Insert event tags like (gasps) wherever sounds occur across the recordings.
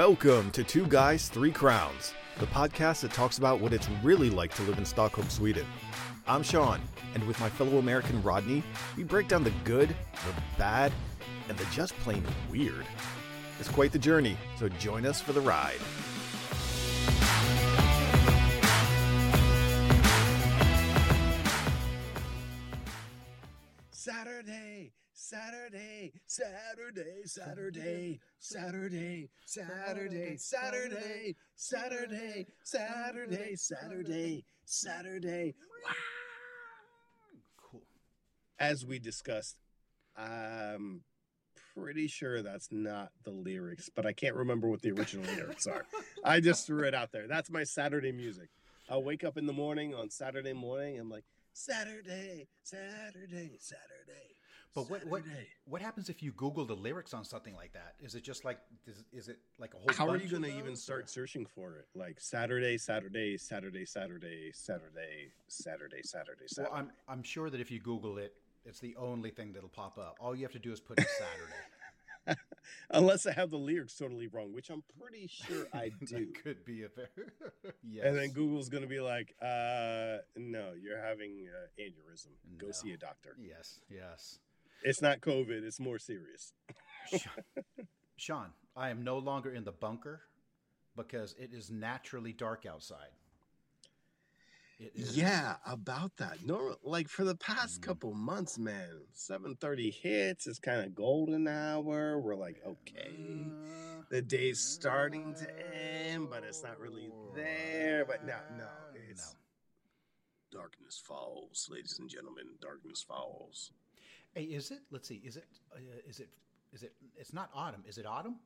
Welcome to Two Guys, Three Crowns, the podcast that talks about what it's really like to live in Stockholm, Sweden. I'm Sean, and with my fellow American Rodney, we break down the good, the bad, and the just plain weird. It's quite the journey, so join us for the ride. Saturday, Saturday, Saturday, Saturday, Saturday, Saturday, Saturday, Saturday, Saturday, Saturday. Cool. As we discussed, I'm pretty sure that's not the lyrics, but I can't remember what the original lyrics are. I just threw it out there. That's my Saturday music. I'll wake up in the morning on Saturday morning. I'm like, Saturday, Saturday, Saturday. But what what what happens if you Google the lyrics on something like that? Is it just like is, is it like a whole? How are you going to even start searching for it? Like Saturday, Saturday, Saturday, Saturday, Saturday, Saturday, Saturday, Saturday. Well, I'm I'm sure that if you Google it, it's the only thing that'll pop up. All you have to do is put in Saturday. (laughs) Unless I have the lyrics totally wrong, which I'm pretty sure I (laughs) do. could be a very yes. (laughs) And then Google's going to be like, uh, no, you're having uh, aneurysm. Go No. see a doctor. Yes, yes. It's not COVID, it's more serious. Sean, Sean, I am no longer in the bunker because it is naturally dark outside. It is. Yeah, about that. No, like for the past Mm. couple months, man, 7:30 hits. It's kind of golden hour. We're like, okay, Uh, the day's starting to end, but it's not really there. But no, no, it's darkness falls, ladies and gentlemen. Darkness falls. Hey, is it? Let's see. Is it? Uh, is it? Is it? It's not autumn. Is it autumn?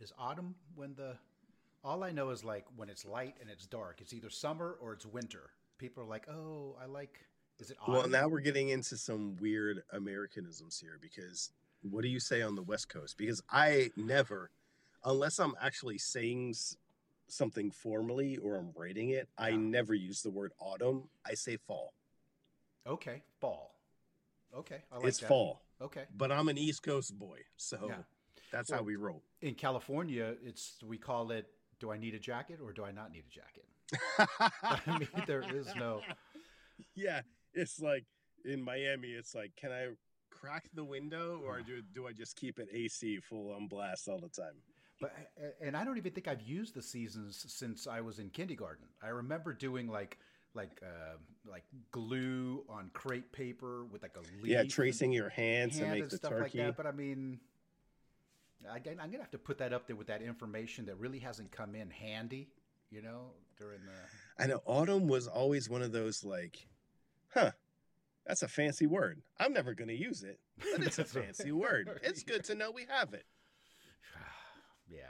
Is autumn when the? All I know is like when it's light and it's dark. It's either summer or it's winter. People are like, "Oh, I like." Is it autumn? Well, now we're getting into some weird Americanisms here because what do you say on the West Coast? Because I never, unless I'm actually saying something formally or I'm writing it, I never use the word autumn. I say fall. Okay, fall. Okay, I like it's that. fall, Okay. but I'm an East Coast boy, so Yeah. that's how we roll. In California, it's we call it. Do I need a jacket or do I not need a jacket? (laughs) I mean, there is no. yeah, it's like in Miami, it's like, can I crack the window or do, do I just keep it AC full on blast all the time? But and I don't even think I've used the seasons since I was in kindergarten. I remember doing like like uh, like glue on crepe paper with like a leaf. Yeah, tracing your hands to make and the stuff turkey. like that. But I mean, I, I'm gonna have to put that up there with that information that really hasn't come in handy. You know, during the I know autumn was always one of those like, huh, that's a fancy word. I'm never going to use it, but it's a (laughs) fancy word. It's good to know we have it. (sighs) yeah.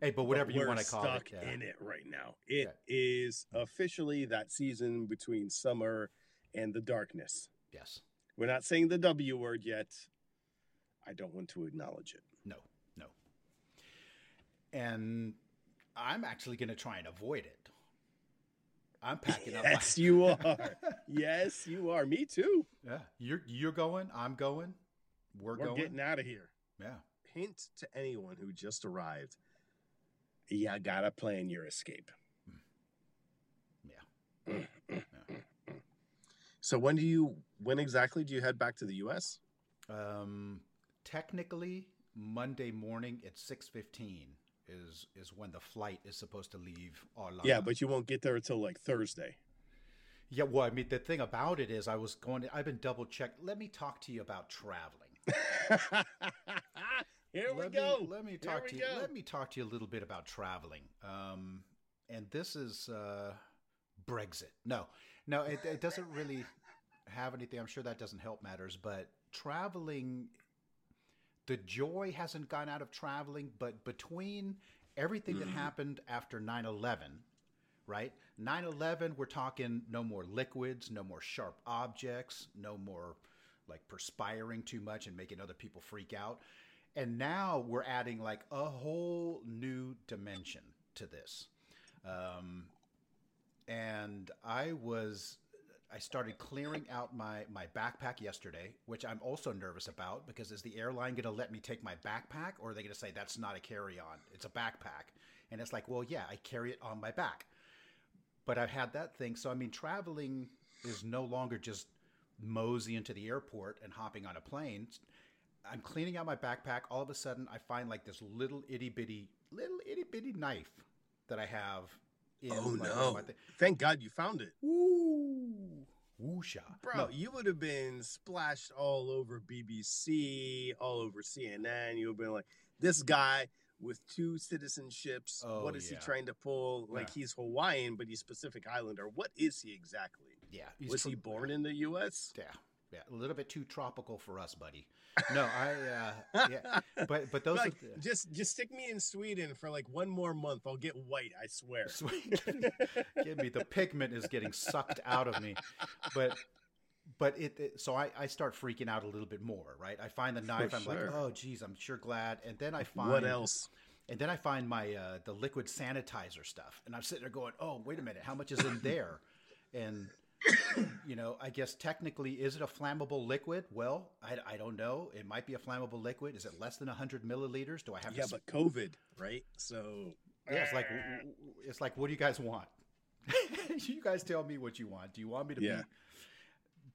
Hey, but whatever But you want to call stuck it. yeah. in it right now. It is officially that season between summer and the darkness. Yes. We're not saying the W word yet. I don't want to acknowledge it. No, no. And I'm actually going to try and avoid it. I'm packing up. my- Yes, you (laughs) are. yes, you are. Me too. yeah, you're you're going. I'm going. We're, We're going. getting out of here. yeah. Hint to anyone who just arrived. You gotta plan your escape. Yeah. yeah. So when do you when exactly do you head back to the US? Um, technically, Monday morning at six fifteen is is when the flight is supposed to leave Arlanda. Yeah, but you won't get there until like Thursday. yeah. Well, I mean, the thing about it is, I was going. To, I've been double checked. Let me talk to you about traveling. (laughs) Here we let go. Me, let me talk we to you. go. Let me talk to you a little bit about traveling. Um, and this is uh, Brexit. No, no, it, it doesn't really have anything. I'm sure that doesn't help matters, but traveling, the joy hasn't gone out of traveling. But between everything that Mhm. happened after 9/11, right? 9/11, we're talking no more liquids, no more sharp objects, no more like perspiring too much and making other people freak out. And now we're adding like a whole new dimension to this. Um, and I was I started clearing out my my backpack yesterday, which I'm also nervous about because is the airline going to let me take my backpack, or are they going to say that's not a carry on, it's a backpack? And it's like, well, yeah, I carry it on my back, but I've had that thing. So I mean, traveling is no longer just mosey into the airport and hopping on a plane. I'm cleaning out my backpack. All of a sudden, I find like this little itty bitty, little itty bitty knife that I have. In Oh like, no! Thank God you found it, Woo, woosha, bro. No, You would have been splashed all over BBC, all over CNN. You would have been like, this guy with two citizenships. Oh, what is yeah. he trying to pull? Like Yeah. he's Hawaiian, but he's Pacific Islander. What is he exactly? yeah, Was tr- he born in the U.S.? Yeah, yeah, a little bit too tropical for us, buddy. No, I, uh, yeah, but but those like, are just just stick me in Sweden for like one more month. I'll get white. I swear. (laughs) Give me the pigment is getting sucked out of me, but but it, it- so I, I start freaking out a little bit more, right? I find the knife, I'm sure. like, oh geez, I'm sure glad, and then I find what else? and then I find my uh, the liquid sanitizer stuff, and I'm sitting there going, oh wait a minute, how much is in there? And you know, I guess technically, is it a flammable liquid? Well, I, I don't know. It might be a flammable liquid. Is it less than 100 milliliters? Do I have Yeah, to? but COVID, right? So Yeah, it's like it's like, what do you guys want? (laughs) you guys tell me what you want. Do you want me to Yeah. be?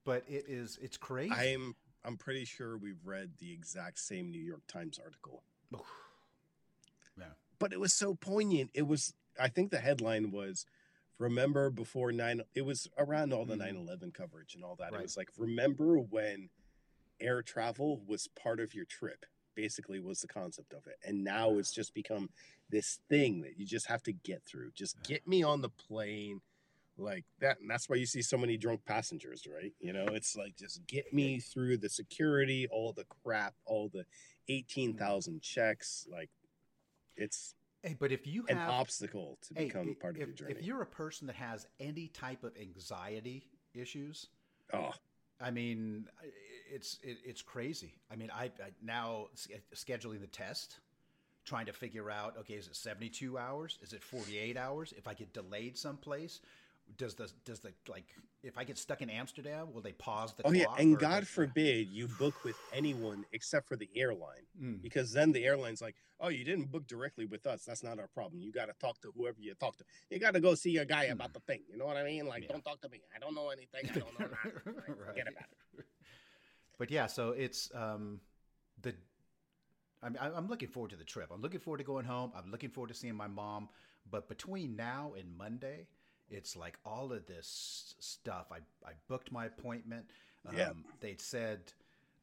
But it is it's crazy. I'm I'm pretty sure we've read the exact same New York Times article. Yeah. But it was so poignant. It was I think the headline was remember before 9 it was around all the Mhm. 9/11 coverage and all that. Right. It was like remember when air travel was part of your trip. Basically was the concept of it. And now it's just become this thing that you just have to get through. Just get me on the plane like that and that's why you see so many drunk passengers right you know it's like just get me through the security all the crap all the 18,000 checks like it's Hey, but if you have an obstacle to hey, become i- part of if, your journey if you're a person that has any type of anxiety issues, oh I mean, it's it, it's crazy. I mean, I, I now eh, scheduling the test, trying to figure out okay, is it 72 hours? Is it 48 hours? If I get delayed someplace, does the does the like if I get stuck in Amsterdam, will they pause the oh yeah and god the- forbid you book with anyone except for the airline Mm, because then the airline's like oh you didn't book directly with us that's not our problem you got to talk to whoever you talk to you got to go see a guy about the thing you know what i mean like. Yeah. don't talk to me i don't know anything i don't know (laughs) nothing. Like, forget about it (laughs) But yeah, so it's um the I mean, I- I'm looking forward to the trip. I'm looking forward to going home. I'm looking forward to seeing my mom. But between now and Monday, it's like all of this stuff. I, I booked my appointment. Um, Yeah. They'd said,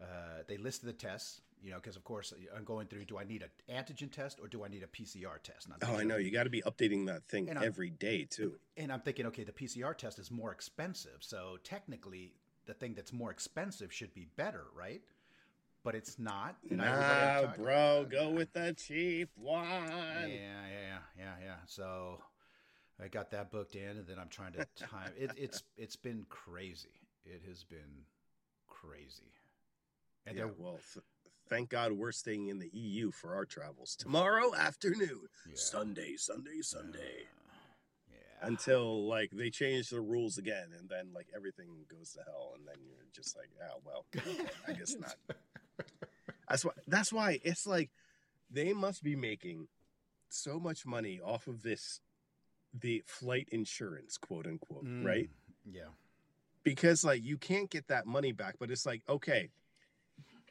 uh, they listed the tests, you know, because of course I'm going through do I need an antigen test or do I need a PCR test? Oh i know you got to be updating that thing every day too and I'm thinking, okay, the PCR test is more expensive. So technically, the thing that's more expensive should be better, right? But it's not. And Nah, bro, go with the cheap one. Yeah, yeah, yeah, yeah, yeah. So I got that booked in, and then I'm trying to time. It, it's it's been crazy. It has been crazy. And yeah, well, th- thank God we're staying in the EU for our travels tomorrow (laughs) afternoon, yeah. Sunday, Sunday, Sunday, Yeah. until like they change the rules again, and then like everything goes to hell, and then you're just like, oh well, I guess not. (laughs) That's why. That's why it's like they must be making so much money off of this, the flight insurance, quote unquote, Mm, right? Yeah. because like you can't get that money back but it's like okay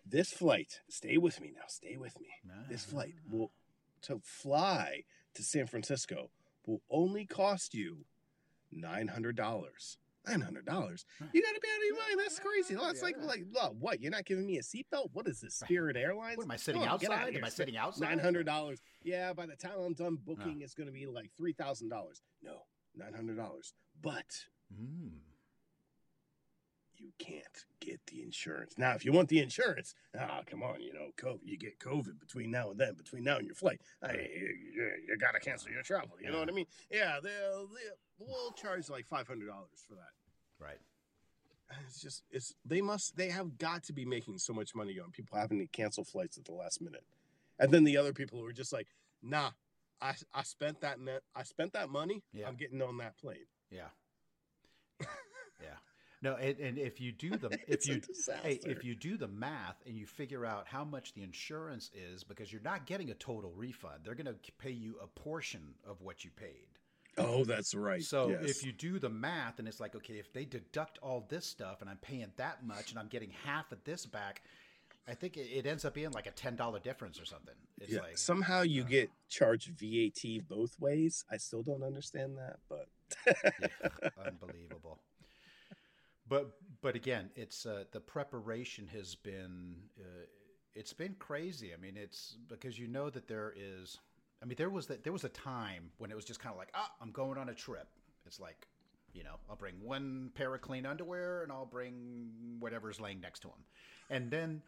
this flight stay with me now stay with me this flight will to fly to san francisco will only cost you $900 $900 you gotta be out of your mind that's crazy that's like Yeah. like look, what you're not giving me a seatbelt what is this spirit airlines What am I sitting Come on, get outta outside? here. Am I sitting outside? Nine hundred dollars. Yeah, by the time I'm done booking, it's going to be like three thousand dollars. No, nine hundred dollars. But Mm. You can't get the insurance. Now, if you want the insurance, ah, come on, you know, COVID, you get COVID between now and then, between now and your flight. You, you, got to cancel your travel. You know what I mean? Yeah, they'll, they'll we'll charge like five hundred dollars for that. Right. It's just, it's they must, they have got to be making so much money on people having to cancel flights at the last minute, and then the other people who are just like, nah, I, I spent that, I spent that money. Yeah. I'm getting on that plane. Yeah. No, and, and if you do the (laughs) if you hey, if you do the math and you figure out how much the insurance is because you're not getting a total refund, they're going to pay you a portion of what you paid. Oh, that's right. So yes. if you do the math and it's like, okay, if they deduct all this stuff and I'm paying that much and I'm getting half of this back, I think it, it ends up being like a ten dollar difference or something. It's yeah, like somehow you uh, get charged VAT both ways. I still don't understand that, but yeah, (laughs) unbelievable. But but again, it's uh, the preparation has been uh, it's been crazy. I mean, it's because you know that there is. I mean, there was that there was a time when it was just kind of like, ah, I'm going on a trip. It's like, you know, I'll bring one pair of clean underwear and I'll bring whatever's laying next to him. And then,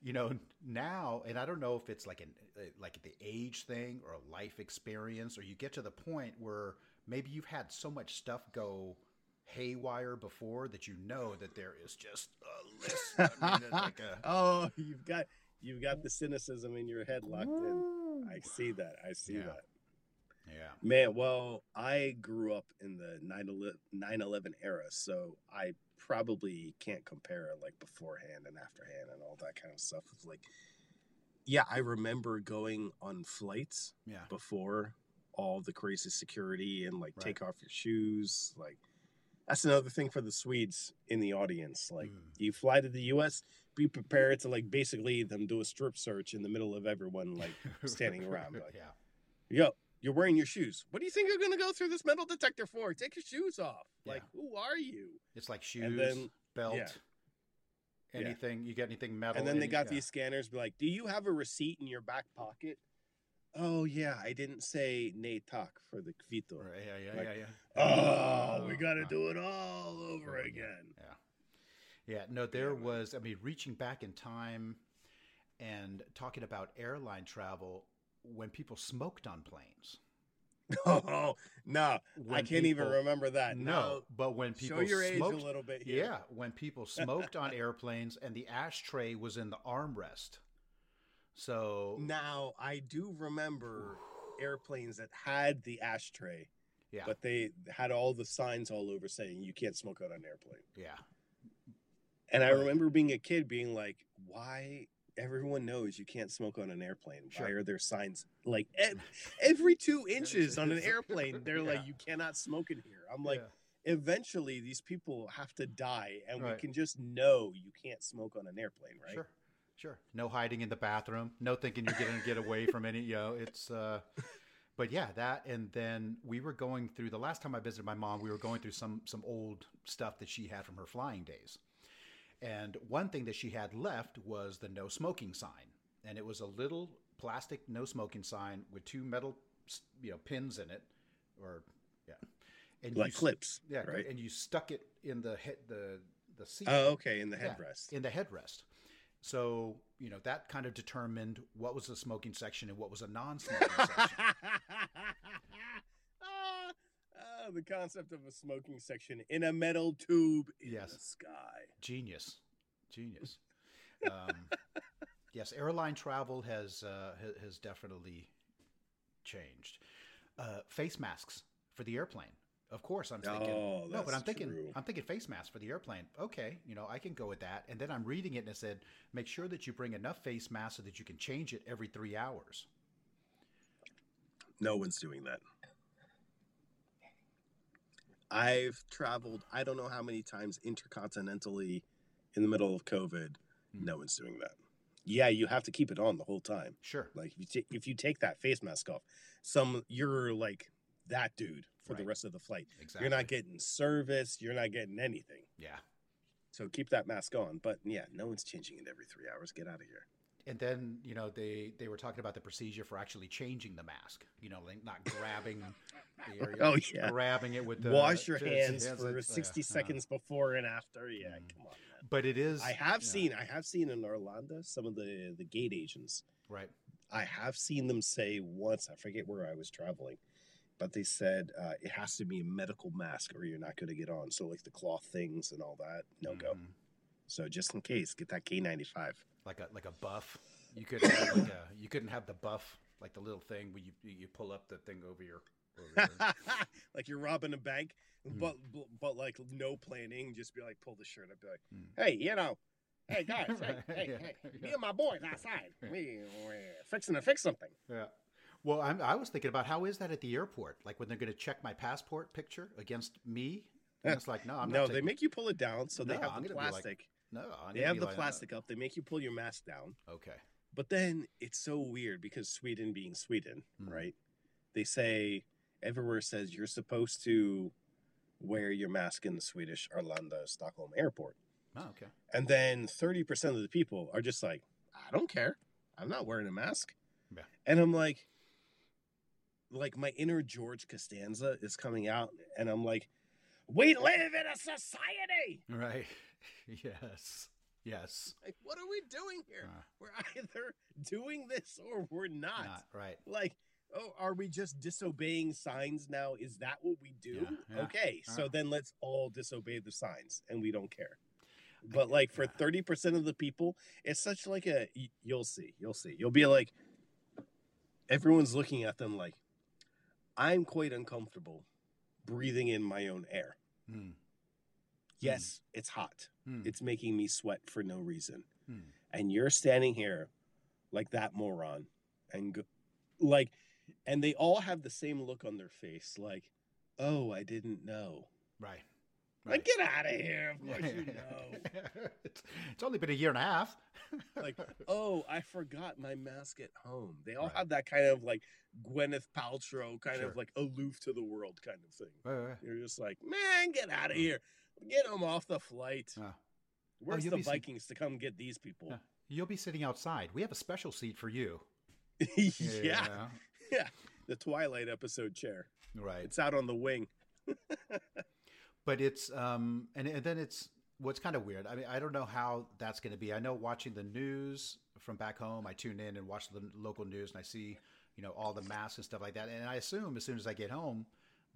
you know, now, and I don't know if it's like an uh, like the age thing or a life experience, or you get to the point where maybe you've had so much stuff go haywire before that you know that there is just a list. (laughs) I mean, like a, oh, you've got you've got the cynicism in your head locked in. I see that. I see Yeah. that. yeah, Man, well, I grew up in the 9 11 era, so I probably can't compare like beforehand and afterhand and all that kind of stuff. It's like, yeah, I remember going on flights yeah, before all the crazy security and like Right. take off your shoes. Like, that's another thing for the Swedes in the audience. Like, Mm. you fly to the US, be prepared to like basically them do a strip search in the middle of everyone like (laughs) standing around, like- yeah, Yo, you're wearing your shoes. What do you think you're going to go through this metal detector for? Take your shoes off. Like, who are you? it's like shoes, And then- belt, yeah. Yeah. anything. You get anything metal? and then they got yeah. these scanners. Be like, do you have a receipt in your back pocket? Oh yeah, I didn't say ne tak for the kvito. Right, yeah, yeah, like, yeah, yeah. Oh, we oh, got to do it all over again. Yeah. Yeah, no, there was, I mean, reaching back in time and talking about airline travel when people smoked on planes. (laughs) Oh no, I can't even remember that. No, but when people show your age smoked, a little bit here. yeah, when people smoked on (laughs) airplanes and the ashtray was in the armrest. So, Now I do remember airplanes that had the ashtray, yeah, but they had all the signs all over saying you can't smoke out on an airplane. yeah, And I remember being a kid being like, why everyone knows you can't smoke on an airplane? Why are there signs like (laughs) ev- every two inches on an (laughs) airplane? They're Yeah. like, you cannot smoke in here. I'm like, yeah. eventually these people have to die and Right. we can just know you can't smoke on an airplane, right? Sure, sure. No hiding in the bathroom. No thinking you're going to get away from any. You know, it's. uh But yeah, that and then we were going through the last time I visited my mom. We were going through some some old stuff that she had from her flying days, and one thing that she had left was the no smoking sign, and it was a little plastic no smoking sign with two metal, you know, pins in it, or yeah, and Like s- clips. yeah, Right. and you stuck it in the head the the seat. Oh, okay. In the Yeah, headrest. in the headrest. So you know that kind of determined what was a smoking section and what was a non-smoking section. (laughs) Ah, ah, the concept of a smoking section in a metal tube in Yes. the sky. Genius, genius. Um, (laughs) yes, airline travel has uh, has definitely changed. Uh, face masks for the airplane. Of course, I'm thinking. Oh, no, but I'm thinking. true. I'm thinking face masks for the airplane. Okay, you know, I can go with that. And then I'm reading it and it said, make sure that you bring enough face mask so that you can change it every three hours. No one's doing that. I've traveled, I don't know how many times intercontinentally in the middle of COVID. Hmm. No one's doing that. Yeah, you have to keep it on the whole time. Sure. Like if you take if you take that face mask off, some you're like that dude for the rest of the flight. Exactly. You're not getting service. You're not getting anything. Yeah. So keep that mask on. But yeah, no one's changing it every three hours. Get out of here. And then you know they they were talking about the procedure for actually changing the mask. You know, like not grabbing the (laughs) area, Oh, yeah. grabbing it with the Wash your just- hands yes, for uh, 60 uh, seconds before and after. Yeah, Mm. come on, man. But it is. I have yeah, seen, I have seen in Arlanda some of the the gate agents. right. I have seen them say once. I forget where I was traveling, but they said uh, it has to be a medical mask or you're not going to get on. So like the cloth things and all that, no go. Mhm. So just in case, get that K95. Like a like a buff. You could have like a, you couldn't have the buff like the little thing where you you pull up the thing over your over (laughs) like you're robbing a bank, Hmm. but, but but like no planning. Just be like, pull the shirt up, be like, Hmm. hey, you know, hey (laughs) guys, hey, hey, Yeah, hey, me yeah. and my boys outside, (laughs) we we're fixing to fix something. Yeah. Well, I'm, I was thinking about how is that at the airport? Like when they're going to check my passport picture against me, and it's like, no, I'm no, not. they make you pull it down, so they have I'm the gonna like, plastic. no. I'm they have the like, uh, plastic up. They make you pull your mask down. Okay. But then it's so weird because Sweden being Sweden, Hmm. right? They say everywhere says you're supposed to wear your mask in the Swedish Arlanda Stockholm airport. Oh, okay. And then 30% of the people are just like, I don't care. I'm not wearing a mask. Yeah. And I'm like, like my inner George Costanza is coming out, and I'm like, we live in a society. Right. (laughs) yes. Yes. Like, what are we doing here? Uh, We're (laughs) either doing this or we're not. not right. Like, oh, are we just disobeying signs now? Is that what we do? Yeah, yeah. Okay, so Uh. then let's all disobey the signs and we don't care. But like for yeah. 30% of the people, it's such like a you'll see, you'll see. You'll be like everyone's looking at them like I'm quite uncomfortable breathing in my own air. Hmm. Yes, it's hot. Hmm. It's making me sweat for no reason Hmm. and you're standing here like that moron and go, like and they all have the same look on their face like oh i didn't know Right. like get out of here of course you (laughs) know it's, it's only been a year and a half. (laughs) like oh i forgot my mask at home they all Right. have that kind of like gwyneth paltrow kind Sure. of like aloof to the world kind of thing Right, right. you're just like man get out of here get them off the flight Uh, where's you'll the vikings to come get these people Yeah. You'll be sitting outside. We have a special seat for you. (laughs) Yeah. Yeah the twilight episode chair Right. it's out on the wing (laughs) but it's um and, and then it's what's kind of weird. I mean i don't know how that's going to be. I know watching the news from back home i tune in and watch the local news and i see you know all the masks and stuff like that. And i assume as soon as i get home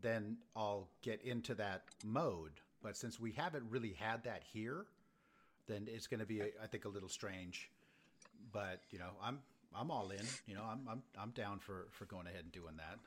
then i'll get into that mode. But since we haven't really had that here then it's going to be i think a little strange. But you know i'm i'm all in. You know i'm i'm, I'm down for for going ahead and doing that.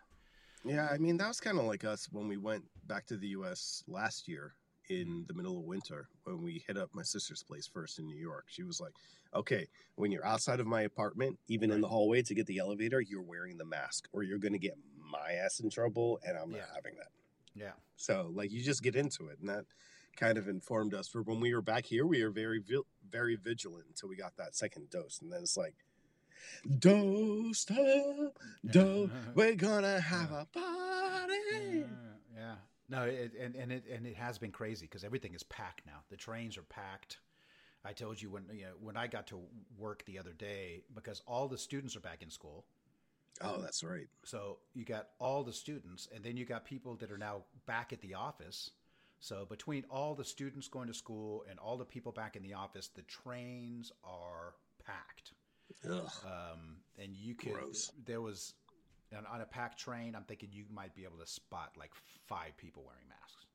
Yeah, I mean that was kind of like us when we went back to the U.S. last year in the middle of winter when we hit up my sister's place first in New York. She was like, "Okay, when you're outside of my apartment, even in the hallway to get the elevator, you're wearing the mask, or you're gonna get my ass in trouble, and I'm not having that." yeah So like you just get into it, and that kind of informed us. For when we were back here, we were very very vigilant until we got that second dose, and then it's like. Dosed up, (laughs) dose. We're gonna have a party. No, it, and and it and it has been crazy because everything is packed now. The trains are packed. I told you when you know when I got to work the other day because all the students are back in school. Oh, that's right. So you got all the students, and then you got people that are now back at the office. So between all the students going to school and all the people back in the office, the trains are packed. Um, and you could Gross. there was on, on a packed train. I'm thinking you might be able to spot like five people wearing masks.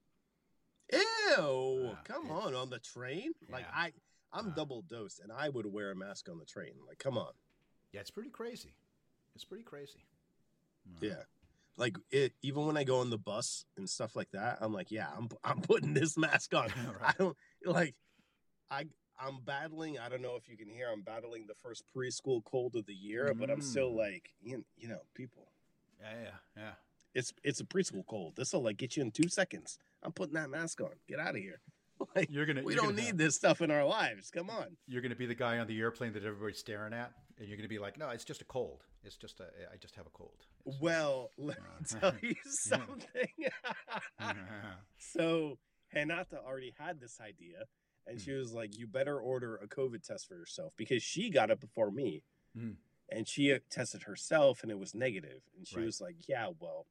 Ew! Yeah, come on, on the train. Like Yeah. I, I'm Uh. double dosed, and I would wear a mask on the train. Like, come on. Yeah, it's pretty crazy. It's pretty crazy. Uh, Yeah. Like it, even when I go on the bus and stuff like that, I'm like, yeah, I'm (laughs) I'm putting this mask on. (laughs) I don't like, I I'm battling. I don't know if you can hear. I'm battling the first preschool cold of the year, but I'm still Mm. like, you, you know, people. Yeah, yeah, yeah. It's it's a preschool cold. This will like get you in two seconds. I'm putting that mask on. Get out of here. (laughs) Like You're gonna. we you're don't gonna, need this stuff in our lives. Come on. You're gonna be the guy on the airplane that everybody's staring at, and you're gonna be like, "No, it's just a cold. It's just a. I just have a cold." It's- Well, (laughs) let me Yeah. tell you (laughs) something. so Hanata already had this idea, and Hmm. she was like, "You better order a COVID test for yourself because she got it before me, Mm. And she uh, tested herself and it was negative, and she Right. was like, "Yeah, well,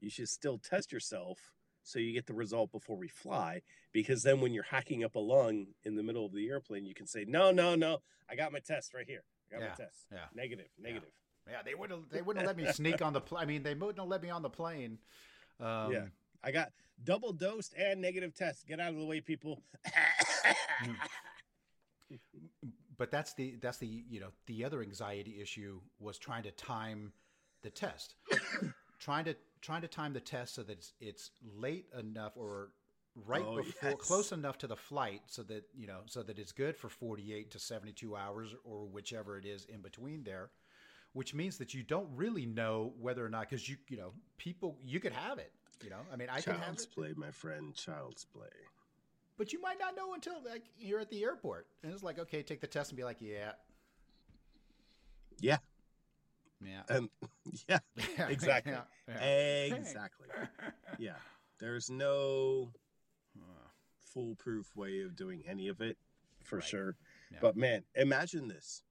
you should still test yourself." So you get the result before we fly, because then when you're hacking up a lung in the middle of the airplane, you can say, "No, no, no, I got my test right here. I got Yeah, my test. yeah. Negative, negative." Yeah, they wouldn't. They wouldn't let me sneak on the plane. I mean, they wouldn't have let me on the plane. Um, Yeah. I got double dosed and negative test. Get out of the way, people. But that's the that's the you know the other anxiety issue was trying to time the test, trying to trying to time the test so that it's, it's late enough or right Oh, before yes. close enough to the flight so that you know so that it's good for 48 to 72 hours or whichever it is in between there which means that you don't really know whether or not because you you know people you could have it you know i mean i can have Child's it play, my friend. Child's play. But you might not know until like you're at the airport and it's like okay take the test and be like yeah Yeah. yeah And (laughs) (laughs) yeah, exactly. Yeah, yeah. exactly. (laughs) Yeah. There's no foolproof way of doing any of it for Right. sure. Yeah. But man, imagine this.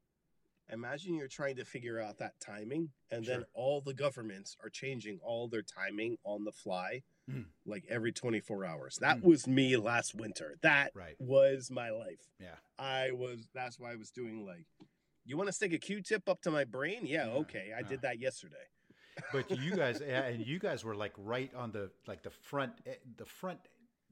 Imagine you're trying to figure out that timing, and then all the governments are changing all their timing on the fly, Mm. like every 24 hours. That Mm. was me last winter. That Right. was my life. yeah I was, that's why I was doing like, you want to stick a Q tip up to my brain? Yeah, Yeah, okay. I yeah. did that yesterday. but you guys (laughs) yeah, and you guys were like right on the like the front eh, the front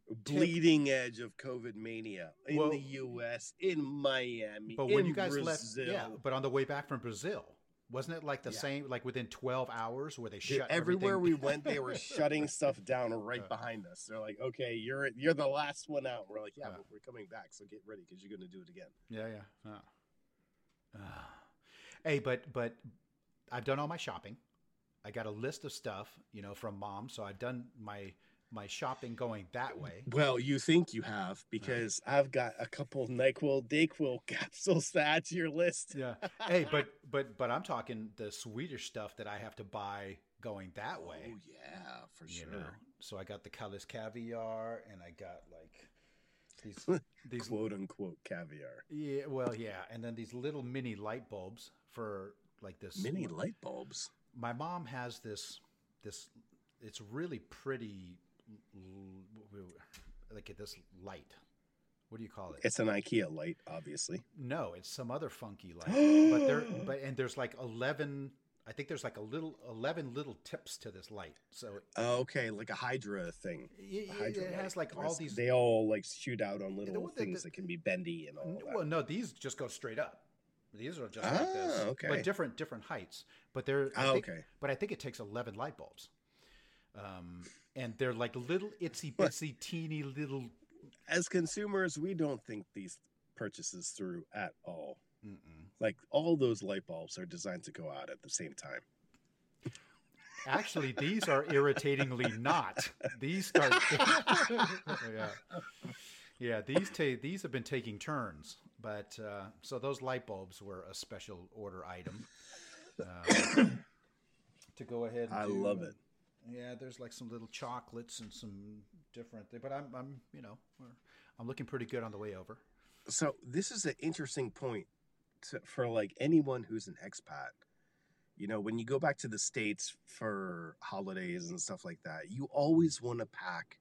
bleeding edge of COVID mania in Well- the U.S., in Miami, But when you guys Brazil. left, yeah. But on the way back from Brazil, wasn't it like the Yeah. same? Like within twelve hours, where they Dude, shut everywhere we went, they were shutting stuff down (laughs) right Yeah. behind us. They're like, "Okay, you're you're the last one out." We're like, "Yeah, but we're coming back, so get ready because you're going to do it again." Yeah, yeah. Ah. Ah. Hey, but but I've done all my shopping. I got a list of stuff, you know, from mom. So I've done my my shopping going that way. Well, you think you have because I've got a couple Nyquil, Dayquil (laughs) capsules to add to your list. Yeah. hey, but (laughs) but but I'm talking the Swedish stuff that I have to buy going that oh, way. Oh yeah, for you sure. know. So I got the Kalles Kaviar, and I got like these (laughs) these Quote unquote caviar. yeah, well, yeah, and then these little mini light bulbs for like this Mini light bulbs. My mom has this this. It's really pretty, like this light. What do you call it? It's an IKEA light, obviously. no, it's some other funky (gasps) light. but there, but and there's like eleven. I think there's like a little eleven little tips to this light. So Oh, okay, like a Hydra thing. it, A Hydra it has like all these. They all like shoot out on little one that- things the- that can be bendy and all that. Well, no, these just go straight up. These are just like this, Ah, okay. but different different heights. But they're Ah, think- okay. But I think it takes eleven light bulbs, um, and they're like little itsy bitsy teeny little. As consumers, we don't think these purchases through at all. Mm-mm. Like all those light bulbs are designed to go out at the same time. Actually, these are irritatingly not. These start. (laughs) yeah, yeah. These ta- these have been taking turns, but uh, so those light bulbs were a special order item. Uh, to go ahead. And I do, love it. Yeah, there's like some little chocolates and some different. But I'm, I'm, you know, I'm looking pretty good on the way over. So this is an interesting point to, for like anyone who's an expat. You know, when you go back to the states for holidays and stuff like that, you always want to pack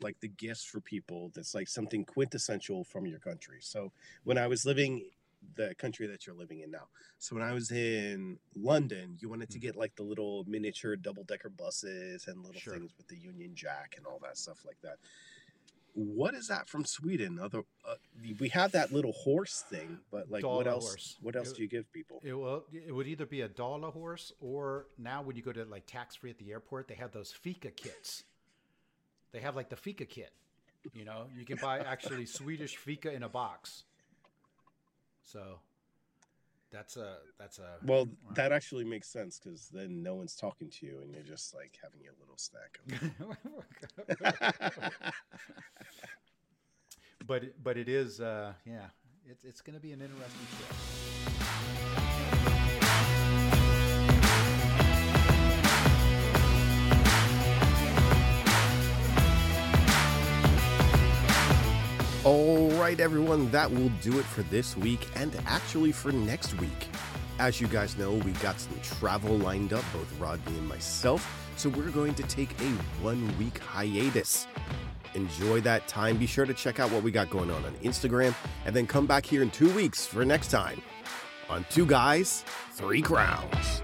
like the gifts for people that's like something quintessential from your country. So when I was living the country that you're living in now. So when I was in London, you wanted to get like the little miniature double decker buses and little Sure. things with the Union Jack and all that stuff like that. What is that from Sweden? Other uh, we have that little horse thing, but like what else? horse. What else It- do you give people? It will. It would either be a Dala horse or now when you go to like tax free at the airport, they have those fika kits. They have like the fika kit. You know, you can buy actually Swedish fika in a box. So that's a that's a Well, that actually makes sense because then no one's talking to you and you're just like having your little snack. (laughs) but but it is uh yeah it's it's going to be an interesting trip. All right, everyone, that will do it for this week and actually for next week. As you guys know, we got some travel lined up, both Rodney and myself, so we're going to take a one week hiatus. Enjoy that time. Be sure to check out what we got going on on Instagram, and then come back here in two weeks for next time on Two Guys, Three Crowns.